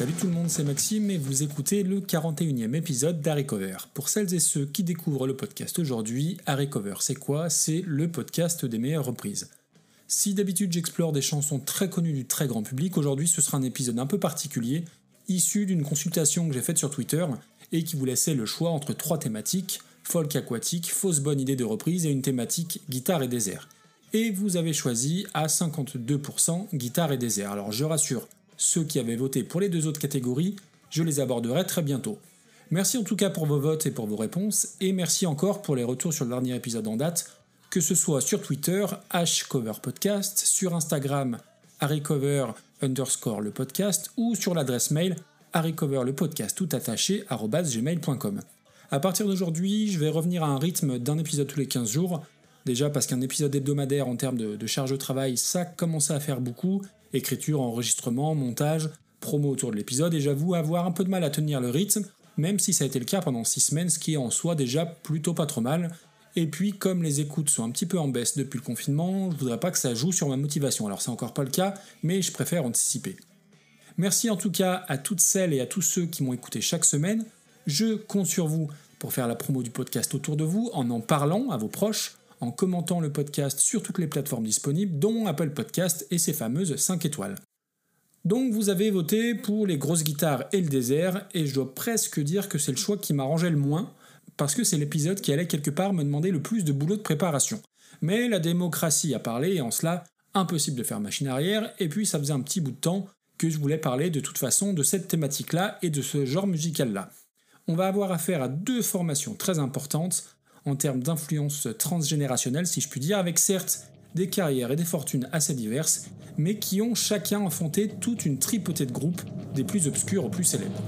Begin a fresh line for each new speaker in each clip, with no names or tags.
Salut tout le monde, c'est Maxime et vous écoutez le 41e épisode d'Harry. Pour celles et ceux qui découvrent le podcast aujourd'hui, Harry c'est quoi? C'est le podcast des meilleures reprises. Si d'habitude j'explore des chansons très connues du très grand public, aujourd'hui ce sera un épisode un peu particulier, issu d'une consultation que j'ai faite sur Twitter et qui vous laissait le choix entre trois thématiques folk aquatique, fausse bonne idée de reprise et une thématique guitare et désert. Et vous avez choisi à 52% guitare et désert. Alors je rassure, ceux qui avaient voté pour les deux autres catégories, je les aborderai très bientôt. Merci en tout cas pour vos votes et pour vos réponses, et merci encore pour les retours sur le dernier épisode en date, que ce soit sur Twitter, hcoverpodcast, sur Instagram, harrycover underscore le podcast, ou sur l'adresse mail harrycoverlepodcast tout attaché gmail.com. À partir d'aujourd'hui, je vais revenir à un rythme d'un épisode tous les 15 jours. Déjà parce qu'un épisode hebdomadaire en termes de, charge de travail, ça commençait à faire beaucoup. Écriture, enregistrement, montage, promo autour de l'épisode, et j'avoue avoir un peu de mal à tenir le rythme, même si ça a été le cas pendant 6 semaines, ce qui est en soi déjà plutôt pas trop mal. Et puis, comme les écoutes sont un petit peu en baisse depuis le confinement, je voudrais pas que ça joue sur ma motivation. Alors, c'est encore pas le cas, mais je préfère anticiper. Merci en tout cas à toutes celles et à tous ceux qui m'ont écouté chaque semaine. Je compte sur vous pour faire la promo du podcast autour de vous en en parlant à vos proches, en commentant le podcast sur toutes les plateformes disponibles, dont Apple Podcast et ses fameuses 5 étoiles. Donc vous avez voté pour les grosses guitares et le désert, et je dois presque dire que c'est le choix qui m'arrangeait le moins, parce que c'est l'épisode qui allait quelque part me demander le plus de boulot de préparation. Mais la démocratie a parlé, et en cela, impossible de faire machine arrière, et puis ça faisait un petit bout de temps que je voulais parler de toute façon de cette thématique-là et de ce genre musical-là on va avoir affaire à deux formations très importantes en termes d'influence transgénérationnelle, si je puis dire, avec certes des carrières et des fortunes assez diverses, mais qui ont chacun affronté toute une tripotée de groupes, des plus obscurs aux plus célèbres.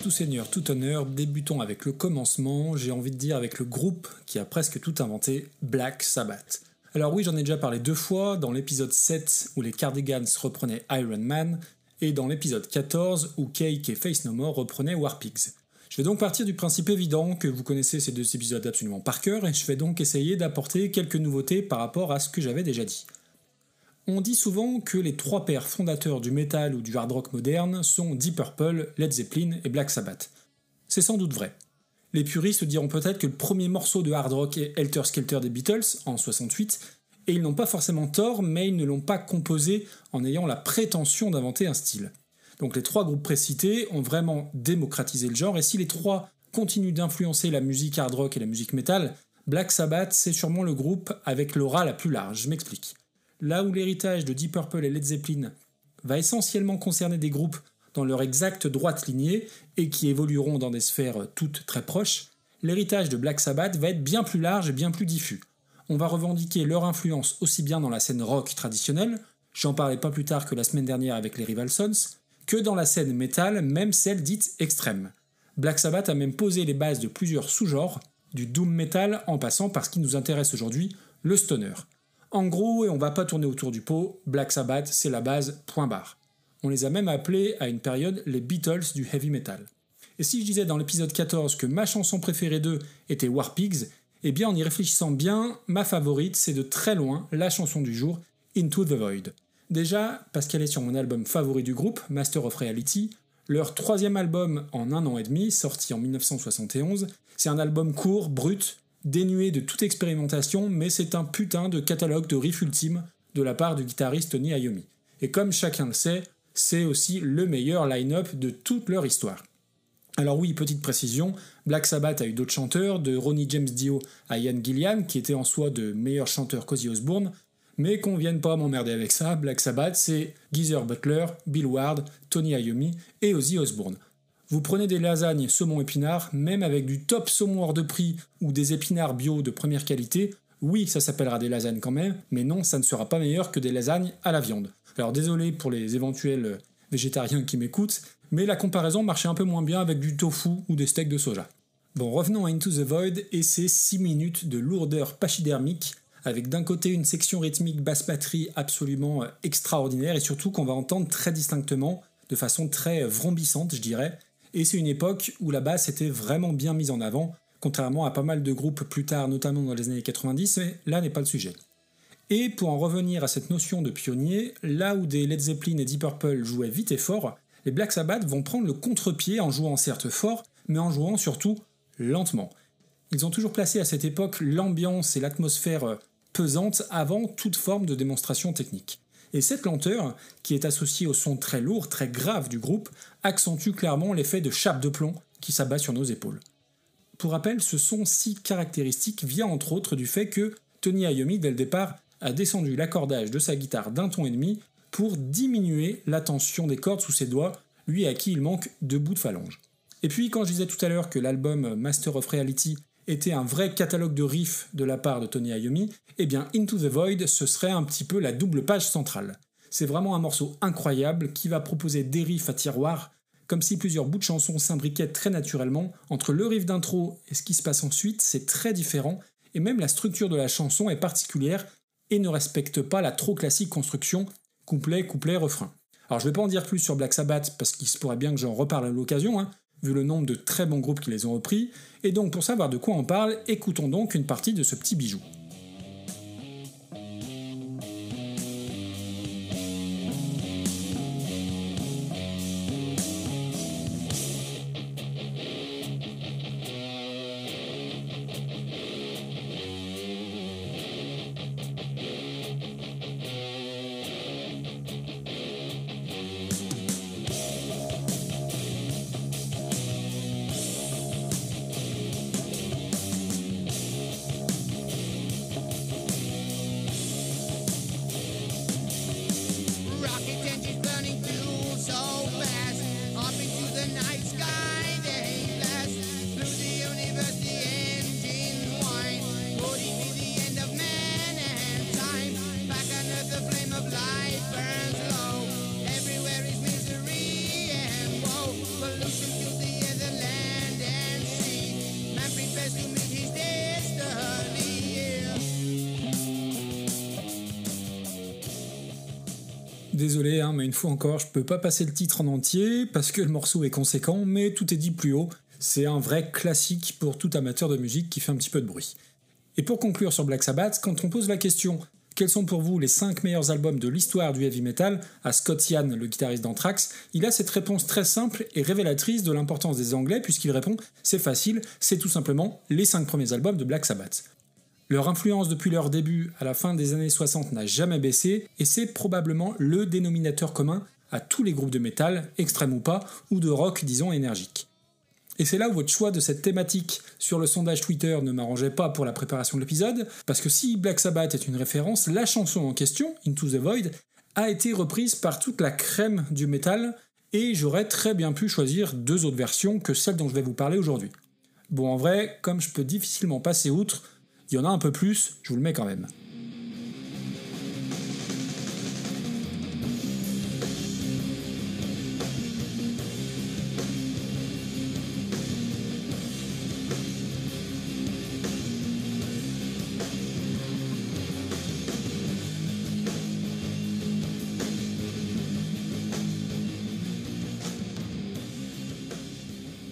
Tout seigneur, tout honneur, débutons avec le commencement, j'ai envie de dire avec le groupe qui a presque tout inventé, Black Sabbath. Alors oui, j'en ai déjà parlé deux fois, dans l'épisode 7 où les Cardigans reprenaient Iron Man, et dans l'épisode 14 où Cake et Face No More reprenaient War Pigs. Je vais donc partir du principe évident que vous connaissez ces deux épisodes absolument par cœur, et je vais donc essayer d'apporter quelques nouveautés par rapport à ce que j'avais déjà dit. On dit souvent que les trois pères fondateurs du metal ou du hard rock moderne sont Deep Purple, Led Zeppelin et Black Sabbath. C'est sans doute vrai. Les puristes diront peut-être que le premier morceau de hard rock est Helter Skelter des Beatles en 68, et ils n'ont pas forcément tort, mais ils ne l'ont pas composé en ayant la prétention d'inventer un style. Donc les trois groupes précités ont vraiment démocratisé le genre, et si les trois continuent d'influencer la musique hard rock et la musique metal, Black Sabbath c'est sûrement le groupe avec l'aura la plus large, je m'explique. Là où l'héritage de Deep Purple et Led Zeppelin va essentiellement concerner des groupes dans leur exacte droite lignée et qui évolueront dans des sphères toutes très proches, l'héritage de Black Sabbath va être bien plus large et bien plus diffus. On va revendiquer leur influence aussi bien dans la scène rock traditionnelle, j'en parlais pas plus tard que la semaine dernière avec les Rival Sons, que dans la scène metal, même celle dite extrême. Black Sabbath a même posé les bases de plusieurs sous-genres, du doom metal en passant par ce qui nous intéresse aujourd'hui, le stoner. En gros, et on va pas tourner autour du pot, Black Sabbath, c'est la base, point barre. On les a même appelés à une période les Beatles du heavy metal. Et si je disais dans l'épisode 14 que ma chanson préférée d'eux était War Pigs, eh bien en y réfléchissant bien, ma favorite c'est de très loin la chanson du jour, Into the Void. Déjà, parce qu'elle est sur mon album favori du groupe, Master of Reality, leur troisième album en un an et demi, sorti en 1971, c'est un album court, brut, dénué de toute expérimentation, mais c'est un putain de catalogue de riff ultime de la part du guitariste Tony Iommi. Et comme chacun le sait, c'est aussi le meilleur line-up de toute leur histoire. Alors oui, petite précision, Black Sabbath a eu d'autres chanteurs, de Ronnie James Dio à Ian Gillian, qui était en soi de meilleurs chanteurs qu'Ozzy Osbourne, mais qu'on vienne pas m'emmerder avec ça, Black Sabbath c'est Geezer Butler, Bill Ward, Tony Iommi et Ozzy Osbourne. Vous prenez des lasagnes saumon épinard, même avec du top saumon hors de prix ou des épinards bio de première qualité, oui, ça s'appellera des lasagnes quand même, mais non, ça ne sera pas meilleur que des lasagnes à la viande. Alors désolé pour les éventuels végétariens qui m'écoutent, mais la comparaison marchait un peu moins bien avec du tofu ou des steaks de soja. Bon, revenons à Into the Void et ces 6 minutes de lourdeur pachydermique avec d'un côté une section rythmique basse batterie absolument euh, extraordinaire et surtout qu'on va entendre très distinctement, de façon très vrombissante je dirais, et c'est une époque où la basse était vraiment bien mise en avant, contrairement à pas mal de groupes plus tard, notamment dans les années 90, mais là n'est pas le sujet. Et pour en revenir à cette notion de pionnier, là où des Led Zeppelin et Deep Purple jouaient vite et fort, les Black Sabbath vont prendre le contre-pied en jouant certes fort, mais en jouant surtout lentement. Ils ont toujours placé à cette époque l'ambiance et l'atmosphère pesante avant toute forme de démonstration technique. Et cette lenteur, qui est associée au son très lourd, très grave du groupe, accentue clairement l'effet de chape de plomb qui s'abat sur nos épaules. Pour rappel, ce son si caractéristique vient entre autres du fait que Tony Iommi, dès le départ, a descendu l'accordage de sa guitare d'un ton et demi pour diminuer la tension des cordes sous ses doigts, lui à qui il manque deux bouts de phalange. Et puis, quand je disais tout à l'heure que l'album Master of Reality était un vrai catalogue de riffs de la part de Tony Iommi, eh bien Into the Void, ce serait un petit peu la double page centrale. C'est vraiment un morceau incroyable qui va proposer des riffs à tiroir, comme si plusieurs bouts de chansons s'imbriquaient très naturellement. Entre le riff d'intro et ce qui se passe ensuite, c'est très différent, et même la structure de la chanson est particulière et ne respecte pas la trop classique construction couplet, couplet, refrain. Alors je vais pas en dire plus sur Black Sabbath parce qu'il se pourrait bien que j'en reparle à l'occasion, hein, vu le nombre de très bons groupes qui les ont repris, et donc pour savoir de quoi on parle, écoutons donc une partie de ce petit bijou. Désolé, hein, mais une fois encore, je peux pas passer le titre en entier parce que le morceau est conséquent, mais tout est dit plus haut. C'est un vrai classique pour tout amateur de musique qui fait un petit peu de bruit. Et pour conclure sur Black Sabbath, quand on pose la question quels sont pour vous les 5 meilleurs albums de l'histoire du heavy metal à Scott Ian, le guitariste d'Anthrax, il a cette réponse très simple et révélatrice de l'importance des Anglais puisqu'il répond c'est facile, c'est tout simplement les 5 premiers albums de Black Sabbath. Leur influence depuis leur début à la fin des années 60 n'a jamais baissé, et c'est probablement le dénominateur commun à tous les groupes de métal, extrême ou pas, ou de rock disons énergique. Et c'est là où votre choix de cette thématique sur le sondage Twitter ne m'arrangeait pas pour la préparation de l'épisode, parce que si Black Sabbath est une référence, la chanson en question, Into the Void, a été reprise par toute la crème du métal, et j'aurais très bien pu choisir deux autres versions que celle dont je vais vous parler aujourd'hui. Bon, en vrai, comme je peux difficilement passer outre, il y en a un peu plus, je vous le mets quand même.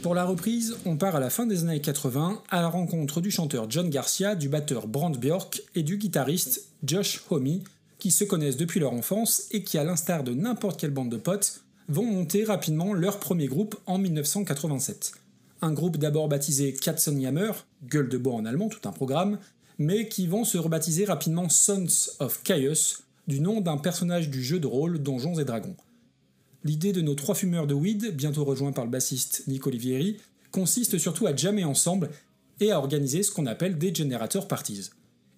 Pour la reprise, on part à la fin des années 80 à la rencontre du chanteur John Garcia, du batteur Brand Bjork et du guitariste Josh Homme, qui se connaissent depuis leur enfance et qui, à l'instar de n'importe quelle bande de potes, vont monter rapidement leur premier groupe en 1987. Un groupe d'abord baptisé Katzenjammer, gueule de bois en allemand, tout un programme, mais qui vont se rebaptiser rapidement Sons of Chaos, du nom d'un personnage du jeu de rôle Donjons et Dragons. L'idée de nos trois fumeurs de weed, bientôt rejoints par le bassiste Nick Olivieri, consiste surtout à jammer ensemble et à organiser ce qu'on appelle des generator parties.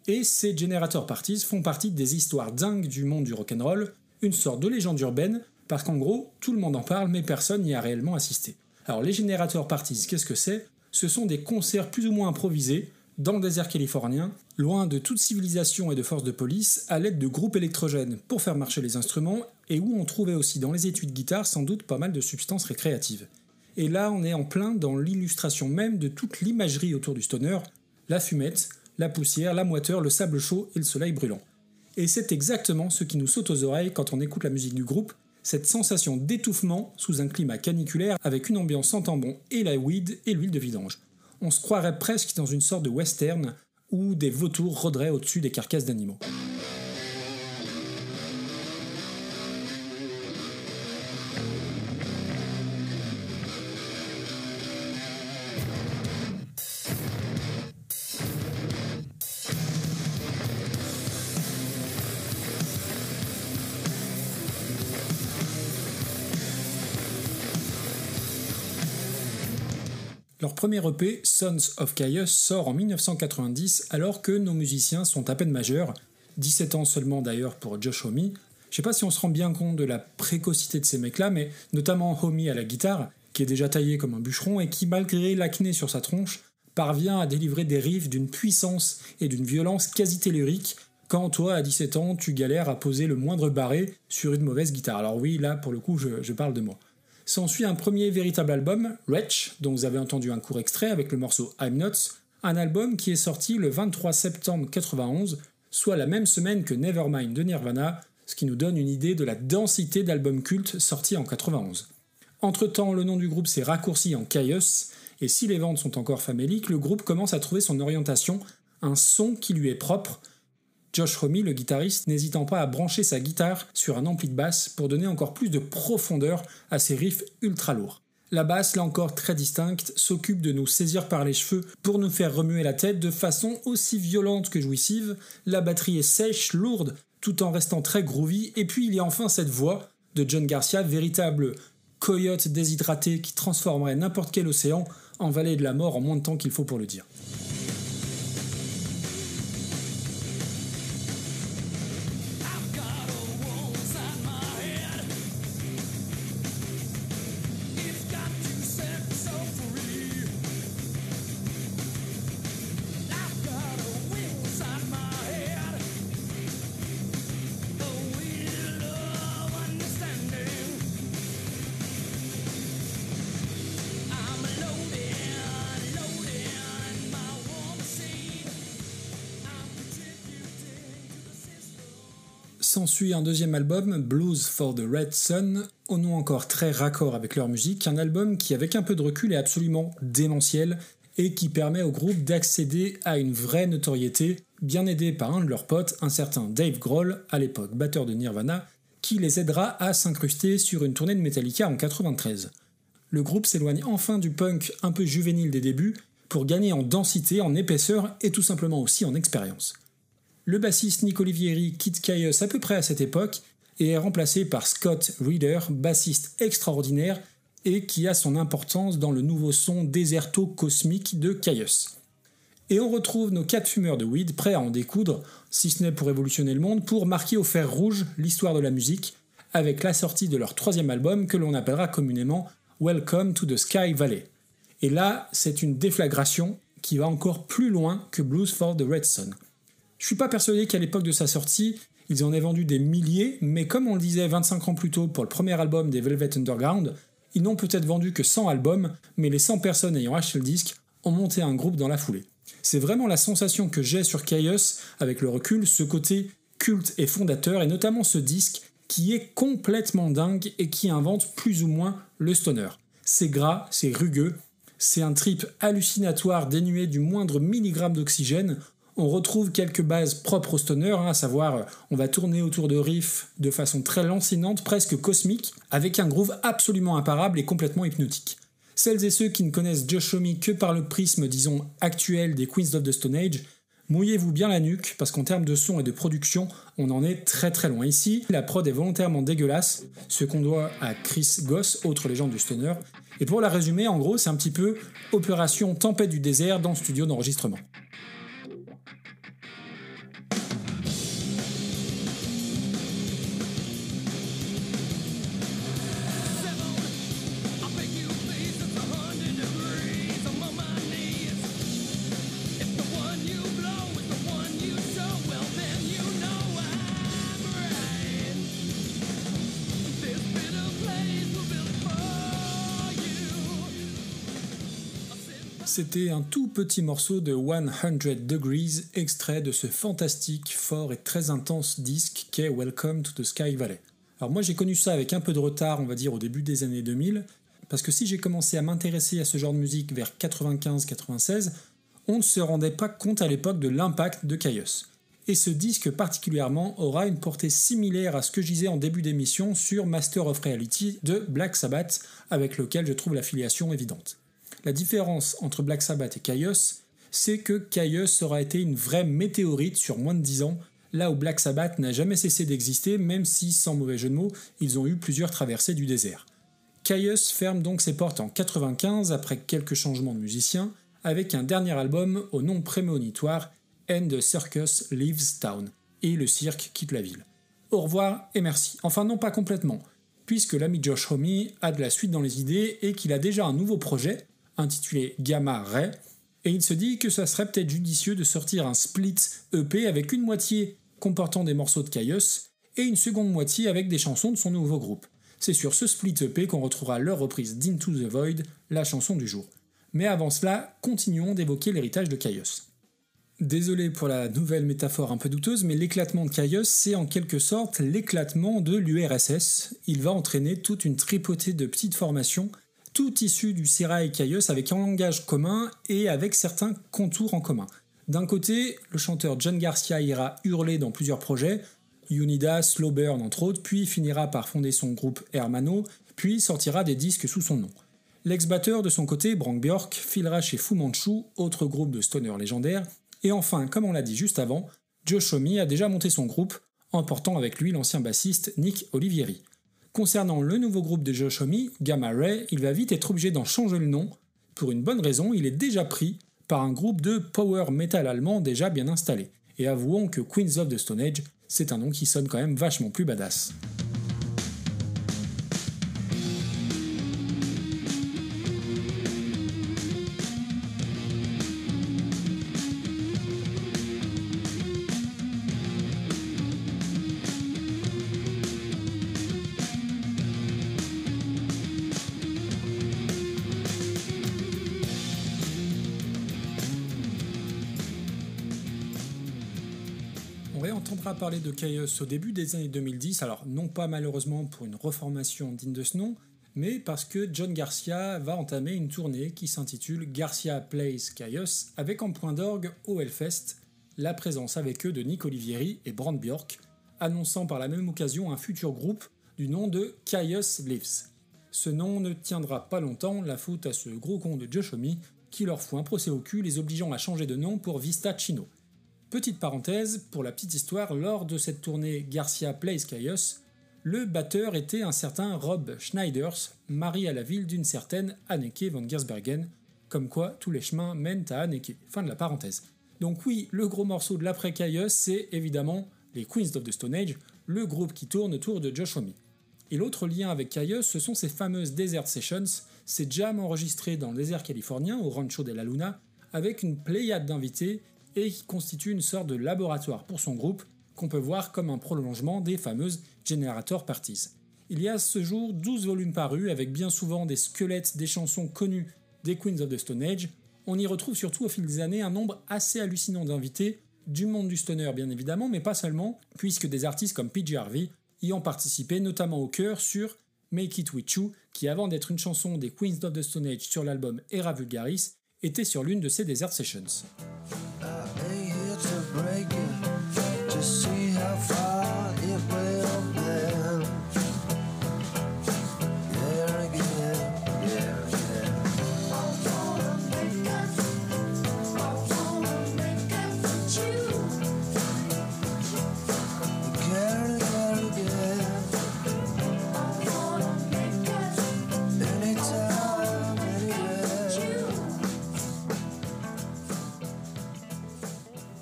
Et ces generator parties font partie des histoires dingues du monde du rock'n'roll, une sorte de légende urbaine, parce qu'en gros, tout le monde en parle, mais personne n'y a réellement assisté. Alors les generator parties, qu'est-ce que c'est? Ce sont des concerts plus ou moins improvisés, dans le désert californien, loin de toute civilisation et de forces de police, à l'aide de groupes électrogènes pour faire marcher les instruments, et où on trouvait aussi dans les études de guitare sans doute pas mal de substances récréatives. Et là, on est en plein dans l'illustration même de toute l'imagerie autour du stoner, la fumette, la poussière, la moiteur, le sable chaud et le soleil brûlant. Et c'est exactement ce qui nous saute aux oreilles quand on écoute la musique du groupe, cette sensation d'étouffement sous un climat caniculaire avec une ambiance sans tambon et la weed et l'huile de vidange. On se croirait presque dans une sorte de western où des vautours rôderaient au-dessus des carcasses d'animaux. Premier EP, Sons of Chaos, sort en 1990 alors que nos musiciens sont à peine majeurs, 17 ans seulement d'ailleurs pour Josh Homme. Je sais pas si on se rend bien compte de la précocité de ces mecs-là, mais notamment Homme à la guitare, qui est déjà taillé comme un bûcheron et qui, malgré l'acné sur sa tronche, parvient à délivrer des riffs d'une puissance et d'une violence quasi tellurique quand toi, à 17 ans, tu galères à poser le moindre barré sur une mauvaise guitare. Alors oui, là, pour le coup, je parle de moi. S'ensuit un premier véritable album, Wretch, dont vous avez entendu un court extrait avec le morceau I'm Nuts, un album qui est sorti le 23 septembre 91, soit la même semaine que Nevermind de Nirvana, ce qui nous donne une idée de la densité d'albums cultes sortis en 91. Entre-temps, le nom du groupe s'est raccourci en Chaos, et si les ventes sont encore faméliques, le groupe commence à trouver son orientation, un son qui lui est propre, Josh Homme, le guitariste, n'hésitant pas à brancher sa guitare sur un ampli de basse pour donner encore plus de profondeur à ses riffs ultra lourds. La basse, là encore très distincte, s'occupe de nous saisir par les cheveux pour nous faire remuer la tête de façon aussi violente que jouissive. La batterie est sèche, lourde, tout en restant très groovy. Et puis il y a enfin cette voix de John Garcia, véritable coyote déshydraté qui transformerait n'importe quel océan en vallée de la mort en moins de temps qu'il faut pour le dire. S'ensuit un deuxième album, Blues for the Red Sun, au nom encore très raccord avec leur musique, un album qui avec un peu de recul est absolument démentiel et qui permet au groupe d'accéder à une vraie notoriété, bien aidé par un de leurs potes, un certain Dave Grohl, à l'époque batteur de Nirvana, qui les aidera à s'incruster sur une tournée de Metallica en 93. Le groupe s'éloigne enfin du punk un peu juvénile des débuts pour gagner en densité, en épaisseur et tout simplement aussi en expérience. Le bassiste Nick Olivieri quitte Caius à peu près à cette époque et est remplacé par Scott Reeder, bassiste extraordinaire et qui a son importance dans le nouveau son déserto cosmique de Caius. Et on retrouve nos quatre fumeurs de weed prêts à en découdre, si ce n'est pour révolutionner le monde, pour marquer au fer rouge l'histoire de la musique, avec la sortie de leur troisième album que l'on appellera communément Welcome to the Sky Valley. Et là, c'est une déflagration qui va encore plus loin que Blues for the Red Sun. Je suis pas persuadé qu'à l'époque de sa sortie, ils en aient vendu des milliers, mais comme on le disait 25 ans plus tôt pour le premier album des Velvet Underground, ils n'ont peut-être vendu que 100 albums, mais les 100 personnes ayant acheté le disque ont monté un groupe dans la foulée. C'est vraiment la sensation que j'ai sur Chaos avec le recul, ce côté culte et fondateur, et notamment ce disque qui est complètement dingue et qui invente plus ou moins le stoner. C'est gras, c'est rugueux, c'est un trip hallucinatoire dénué du moindre milligramme d'oxygène, on retrouve quelques bases propres au stoner, hein, à savoir on va tourner autour de riffs de façon très lancinante, presque cosmique, avec un groove absolument imparable et complètement hypnotique. Celles et ceux qui ne connaissent Josh Homme que par le prisme, disons, actuel des Queens of the Stone Age, mouillez-vous bien la nuque, parce qu'en termes de son et de production, on en est très très loin. Ici, la prod est volontairement dégueulasse, ce qu'on doit à Chris Goss, autre légende du stoner. Et pour la résumer, en gros, c'est un petit peu opération tempête du désert dans le studio d'enregistrement. C'était un tout petit morceau de 100 Degrees, extrait de ce fantastique, fort et très intense disque qu'est Welcome to the Sky Valley. Alors moi j'ai connu ça avec un peu de retard, on va dire au début des années 2000, parce que si j'ai commencé à m'intéresser à ce genre de musique vers 95-96, on ne se rendait pas compte à l'époque de l'impact de Caius. Et ce disque particulièrement aura une portée similaire à ce que je disais en début d'émission sur Master of Reality de Black Sabbath, avec lequel je trouve l'affiliation évidente. La différence entre Black Sabbath et Caius, c'est que Caius aura été une vraie météorite sur moins de 10 ans, là où Black Sabbath n'a jamais cessé d'exister, même si, sans mauvais jeu de mots, ils ont eu plusieurs traversées du désert. Caius ferme donc ses portes en 95 après quelques changements de musiciens, avec un dernier album au nom prémonitoire And the Circus Leaves Town, et le cirque quitte la ville. Au revoir et merci. Enfin non pas complètement, puisque l'ami Josh Homme a de la suite dans les idées et qu'il a déjà un nouveau projet, intitulé Gamma Ray, et il se dit que ça serait peut-être judicieux de sortir un split EP avec une moitié comportant des morceaux de Caius et une seconde moitié avec des chansons de son nouveau groupe. C'est sur ce split EP qu'on retrouvera leur reprise d'Into the Void, la chanson du jour. Mais avant cela, continuons d'évoquer l'héritage de Caius. Désolé pour la nouvelle métaphore un peu douteuse, mais l'éclatement de Caius, c'est en quelque sorte l'éclatement de l'URSS. Il va entraîner toute une tripotée de petites formations, toutes issues du Serail Caius avec un langage commun et avec certains contours en commun. D'un côté, le chanteur John Garcia ira hurler dans plusieurs projets, Unida, Slow Burn entre autres, puis finira par fonder son groupe Hermano, puis sortira des disques sous son nom. L'ex-batteur de son côté, Brank Bjork, filera chez Fu Manchu, autre groupe de stoner légendaire, et enfin, comme on l'a dit juste avant, Joe Shomi a déjà monté son groupe, emportant avec lui l'ancien bassiste Nick Olivieri. Concernant le nouveau groupe de Joe Shomi, Gamma Ray, il va vite être obligé d'en changer le nom. Pour une bonne raison, il est déjà pris par un groupe de power metal allemand déjà bien installé. Et avouons que Queens of the Stone Age, c'est un nom qui sonne quand même vachement plus badass. Parler de Chaos au début des années 2010, alors non pas malheureusement pour une reformation digne de ce nom, mais parce que John Garcia va entamer une tournée qui s'intitule Garcia Plays Chaos, avec en point d'orgue au Hellfest la présence avec eux de Nick Olivieri et Brand Bjork, annonçant par la même occasion un futur groupe du nom de Chaos Lives. Ce nom ne tiendra pas longtemps, la faute à ce gros con de Joshomi qui leur fout un procès au cul les obligeant à changer de nom pour Vista Chino. Petite parenthèse, pour la petite histoire, lors de cette tournée Garcia Plays Chaos, le batteur était un certain Rob Schneiders, mari à la ville d'une certaine Anneke van Gersbergen, comme quoi tous les chemins mènent à Anneke. Fin de la parenthèse. Donc oui, le gros morceau de l'après Chaos, c'est évidemment les Queens of the Stone Age, le groupe qui tourne autour de Josh Homme. Et l'autre lien avec Chaos, ce sont ces fameuses Desert Sessions, ces jams enregistrés dans le désert californien, au Rancho de la Luna, avec une pléiade d'invités et qui constitue une sorte de laboratoire pour son groupe qu'on peut voir comme un prolongement des fameuses Generator Parties. Il y a ce jour 12 volumes parus avec bien souvent des squelettes des chansons connues des Queens of the Stone Age. On y retrouve surtout au fil des années un nombre assez hallucinant d'invités, du monde du stoner bien évidemment, mais pas seulement, puisque des artistes comme PJ Harvey y ont participé, notamment au chœur sur Make It With You, qui avant d'être une chanson des Queens of the Stone Age sur l'album Era Vulgaris, était sur l'une de ces Desert Sessions. Just see how far.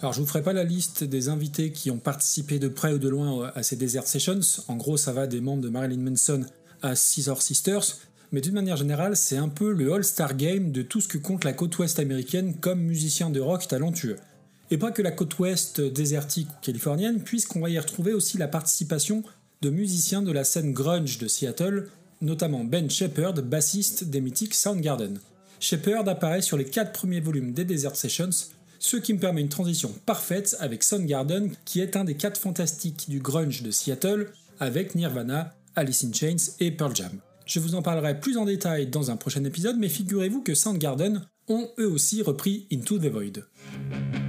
Alors je vous ferai pas la liste des invités qui ont participé de près ou de loin à ces Desert Sessions. En gros, ça va des membres de Marilyn Manson à Scissor Sisters. Mais d'une manière générale, c'est un peu le all-star game de tout ce que compte la côte ouest américaine comme musicien de rock talentueux. Et pas que la côte ouest désertique ou californienne, puisqu'on va y retrouver aussi la participation de musiciens de la scène grunge de Seattle, notamment Ben Shepard, bassiste des mythiques Soundgarden. Shepard apparaît sur les 4 premiers volumes des Desert Sessions, ce qui me permet une transition parfaite avec Soundgarden, qui est un des 4 fantastiques du grunge de Seattle, avec Nirvana, Alice in Chains et Pearl Jam. Je vous en parlerai plus en détail dans un prochain épisode, mais figurez-vous que Soundgarden ont eux aussi repris Into the Void.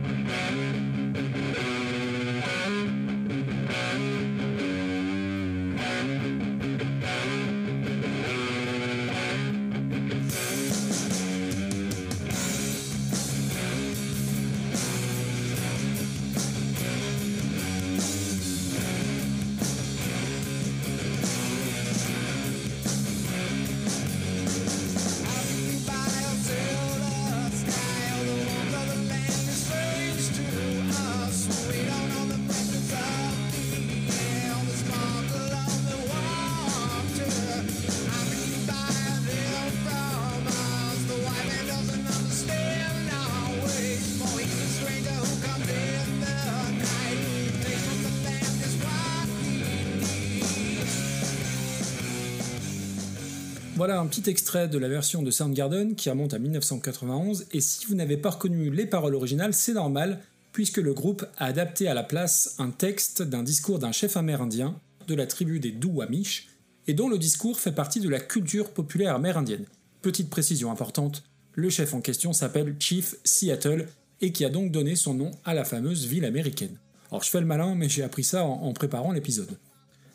Voilà un petit extrait de la version de Soundgarden qui remonte à 1991 et si vous n'avez pas reconnu les paroles originales, c'est normal puisque le groupe a adapté à la place un texte d'un discours d'un chef amérindien de la tribu des Duwamish et dont le discours fait partie de la culture populaire amérindienne. Petite précision importante, le chef en question s'appelle Chief Seattle et qui a donc donné son nom à la fameuse ville américaine. Alors je fais le malin mais j'ai appris ça en, en préparant l'épisode.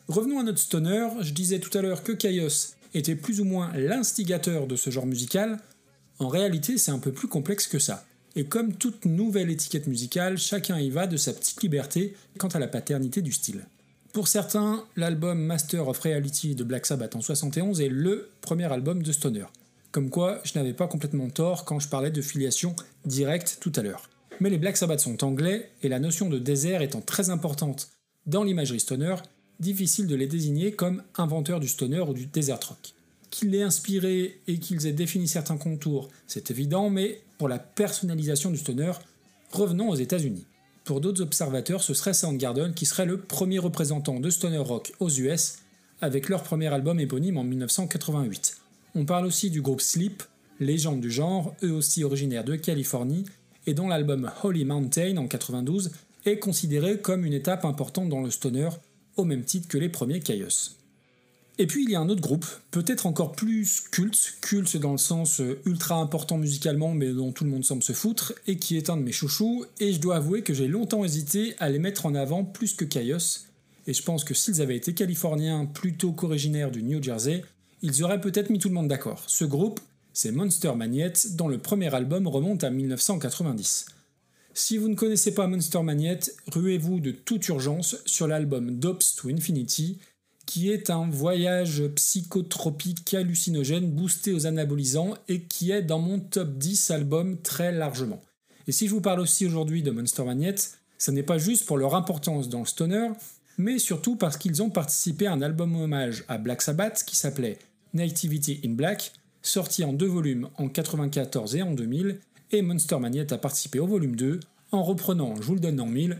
Revenons à notre stoner, je disais tout à l'heure que Kaios était plus ou moins l'instigateur de ce genre musical, en réalité c'est un peu plus complexe que ça. Et comme toute nouvelle étiquette musicale, chacun y va de sa petite liberté quant à la paternité du style. Pour certains, l'album Master of Reality de Black Sabbath en 71 est LE premier album de Stoner. Comme quoi, je n'avais pas complètement tort quand je parlais de filiation directe tout à l'heure. Mais les Black Sabbath sont anglais, et la notion de désert étant très importante dans l'imagerie stoner, difficile de les désigner comme inventeurs du stoner ou du desert rock. Qu'ils l'aient inspiré et qu'ils aient défini certains contours, c'est évident, mais pour la personnalisation du stoner, revenons aux États-Unis. Pour d'autres observateurs, ce serait Soundgarden qui serait le premier représentant de stoner rock aux US, avec leur premier album éponyme en 1988. On parle aussi du groupe Sleep, légende du genre, eux aussi originaires de Californie, et dont l'album Holy Mountain en 92 est considéré comme une étape importante dans le stoner, au même titre que les premiers Kaios. Et puis il y a un autre groupe, peut-être encore plus culte, culte dans le sens euh, ultra important musicalement mais dont tout le monde semble se foutre, et qui est un de mes chouchous, et je dois avouer que j'ai longtemps hésité à les mettre en avant plus que Kaios, et je pense que s'ils avaient été californiens plutôt qu'originaires du New Jersey, ils auraient peut-être mis tout le monde d'accord. Ce groupe, c'est Monster Magnet, dont le premier album remonte à 1990. Si vous ne connaissez pas Monster Magnet, ruez-vous de toute urgence sur l'album Dopes to Infinity, qui est un voyage psychotropique hallucinogène boosté aux anabolisants et qui est dans mon top 10 albums très largement. Et si je vous parle aussi aujourd'hui de Monster Magnet, ce n'est pas juste pour leur importance dans le stoner, mais surtout parce qu'ils ont participé à un album hommage à Black Sabbath qui s'appelait Nativity in Black, sorti en deux volumes en 1994 et en 2000, Monster Magnet a participé au volume 2 en reprenant, je vous le donne en mille,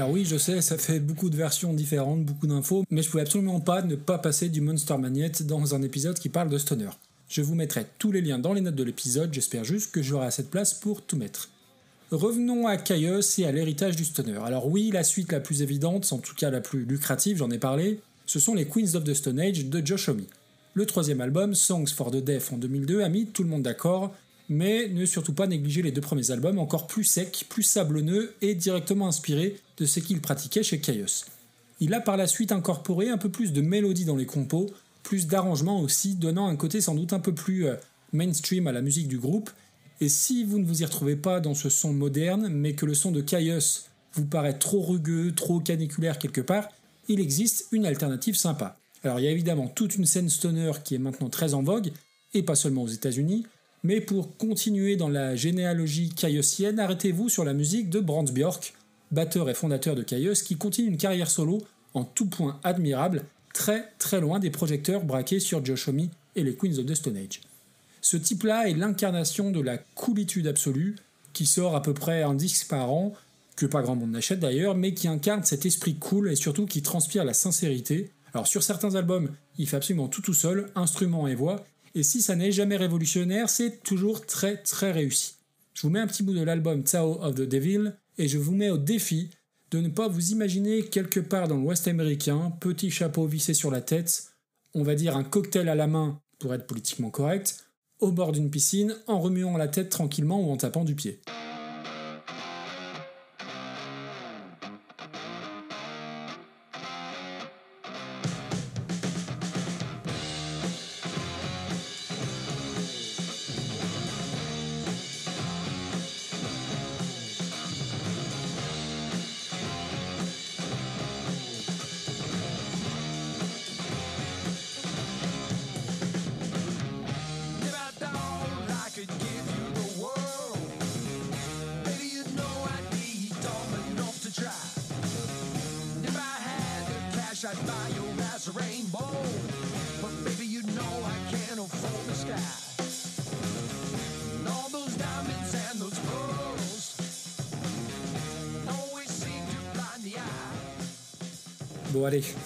Alors oui, je sais, ça fait beaucoup de versions différentes, beaucoup d'infos, mais je pouvais absolument pas ne pas passer du Monster Magnet dans un épisode qui parle de Stoner. Je vous mettrai tous les liens dans les notes de l'épisode, j'espère juste que j'aurai assez de place pour tout mettre. Revenons à Chaos et à l'héritage du stoner. Alors oui, la suite la plus évidente, en tout cas la plus lucrative, j'en ai parlé, ce sont les Queens of the Stone Age de Josh Homme. Le troisième album, Songs for the Deaf en 2002, a mis tout le monde d'accord, mais ne surtout pas négliger les deux premiers albums encore plus secs, plus sablonneux et directement inspirés de ce qu'il pratiquait chez Chaos. Il a par la suite incorporé un peu plus de mélodie dans les compos, plus d'arrangements aussi, donnant un côté sans doute un peu plus euh, mainstream à la musique du groupe. Et si vous ne vous y retrouvez pas dans ce son moderne, mais que le son de Caius vous paraît trop rugueux, trop caniculaire quelque part, il existe une alternative sympa. Alors il y a évidemment toute une scène stoner qui est maintenant très en vogue, et pas seulement aux États-Unis, mais pour continuer dans la généalogie caiusienne, arrêtez-vous sur la musique de Brandt Bjork, batteur et fondateur de Caius, qui continue une carrière solo en tout point admirable, très très loin des projecteurs braqués sur Josh Homme et les Queens of the Stone Age. Ce type-là est l'incarnation de la coolitude absolue, qui sort à peu près un disque par an, que pas grand monde n'achète d'ailleurs, mais qui incarne cet esprit cool et surtout qui transpire la sincérité. Alors sur certains albums, il fait absolument tout tout seul, instruments et voix, et si ça n'est jamais révolutionnaire, c'est toujours très très réussi. Je vous mets un petit bout de l'album Tao of the Devil, et je vous mets au défi de ne pas vous imaginer quelque part dans l'Ouest américain, petit chapeau vissé sur la tête, on va dire un cocktail à la main pour être politiquement correct, au bord d'une piscine, en remuant la tête tranquillement ou en tapant du pied.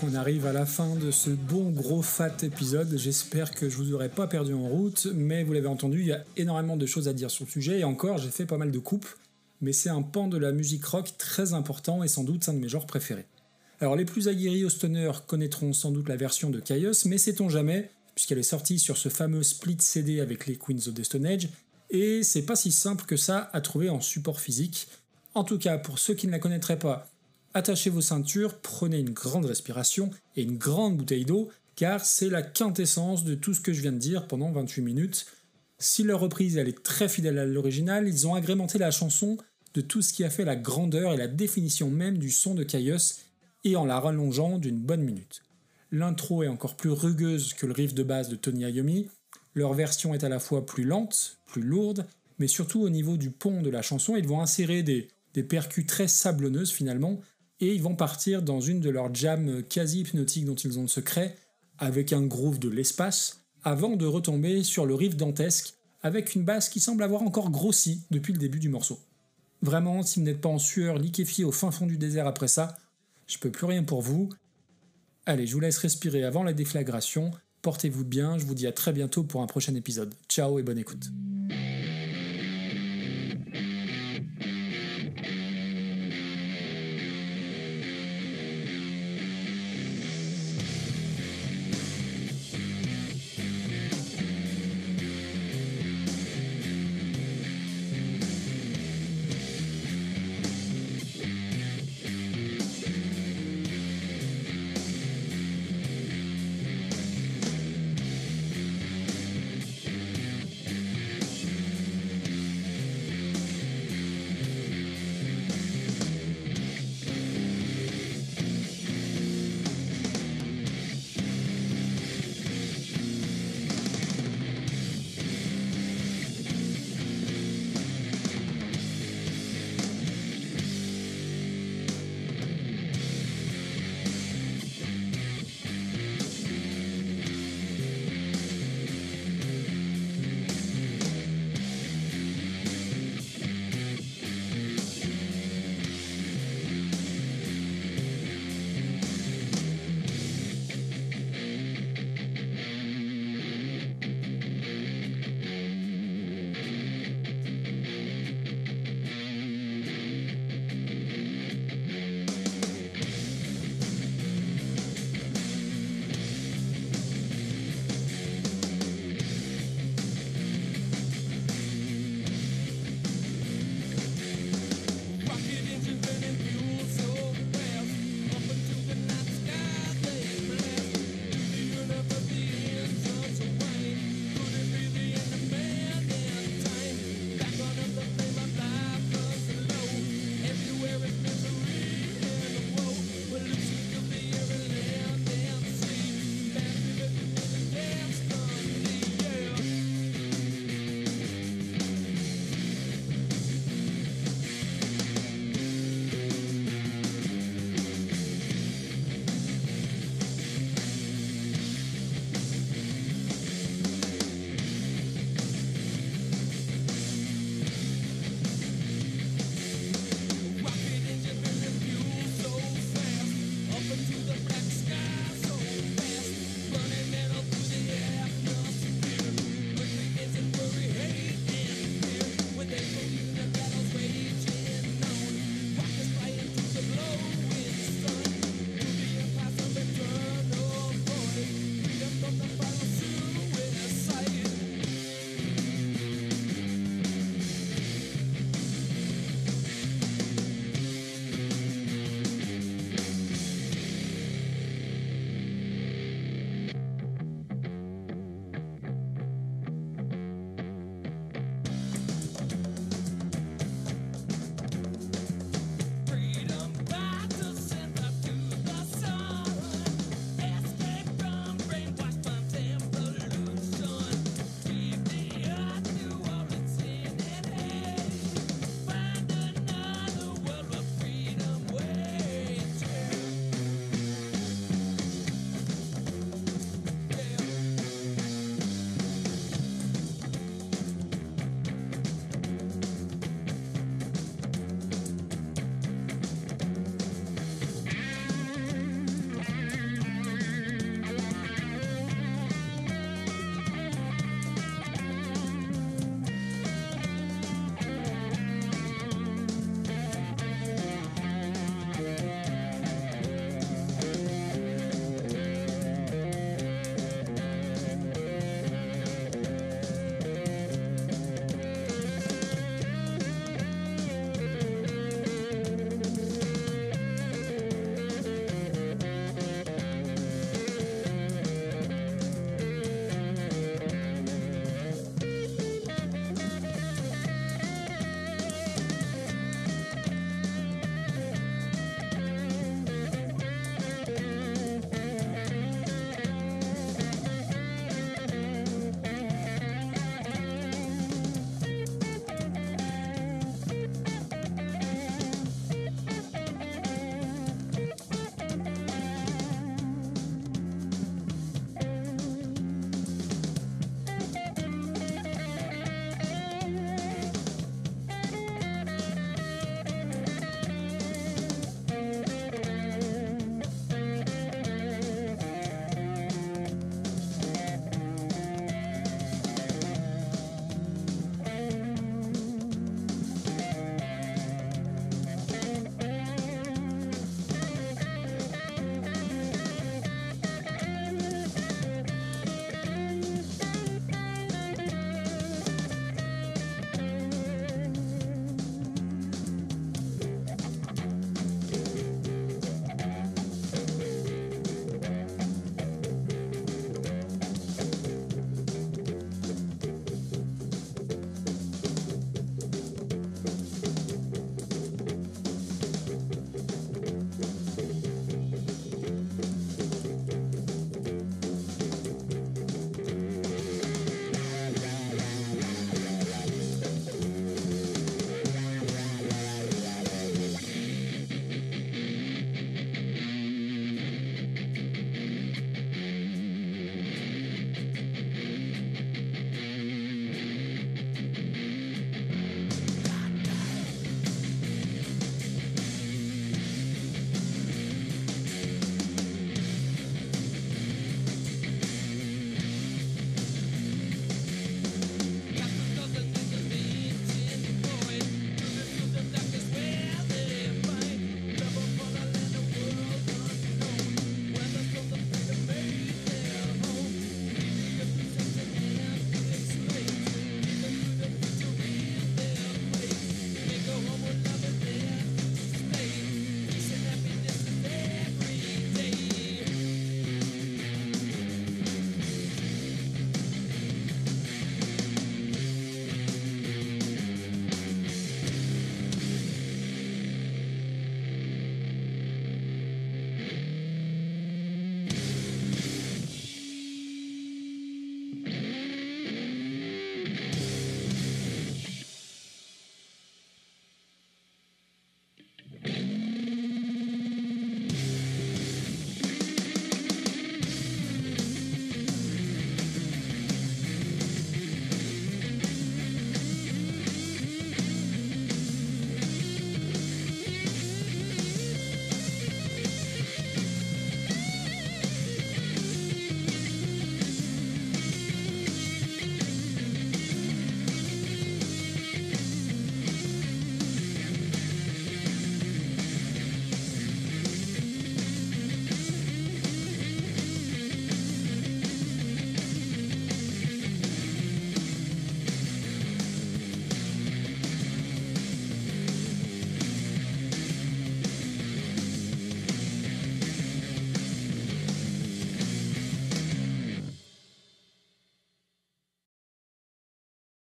On arrive à la fin de ce bon gros fat épisode. J'espère que je vous aurai pas perdu en route, mais vous l'avez entendu, il y a énormément de choses à dire sur le sujet et encore, j'ai fait pas mal de coupes, mais c'est un pan de la musique rock très important et sans doute un de mes genres préférés. Alors les plus aguerris au stoner connaîtront sans doute la version de Chaos, mais sait-on jamais, puisqu'elle est sortie sur ce fameux split CD avec les Queens of the Stone Age, et c'est pas si simple que ça à trouver en support physique. En tout cas, pour ceux qui ne la connaîtraient pas, attachez vos ceintures, prenez une grande respiration et une grande bouteille d'eau, car c'est la quintessence de tout ce que je viens de dire pendant 28 minutes. Si leur reprise est très fidèle à l'original, ils ont agrémenté la chanson de tout ce qui a fait la grandeur et la définition même du son de Caius, et en la rallongeant d'une bonne minute. L'intro est encore plus rugueuse que le riff de base de Tony Iommi, leur version est à la fois plus lente, plus lourde, mais surtout au niveau du pont de la chanson, ils vont insérer des, des percus très sablonneuses finalement, et ils vont partir dans une de leurs jams quasi hypnotiques dont ils ont le secret, avec un groove de l'espace, avant de retomber sur le riff dantesque, avec une basse qui semble avoir encore grossi depuis le début du morceau. Vraiment, si vous n'êtes pas en sueur, liquéfié au fin fond du désert après ça, je peux plus rien pour vous. Allez, je vous laisse respirer avant la déflagration. Portez-vous bien, je vous dis à très bientôt pour un prochain épisode. Ciao et bonne écoute.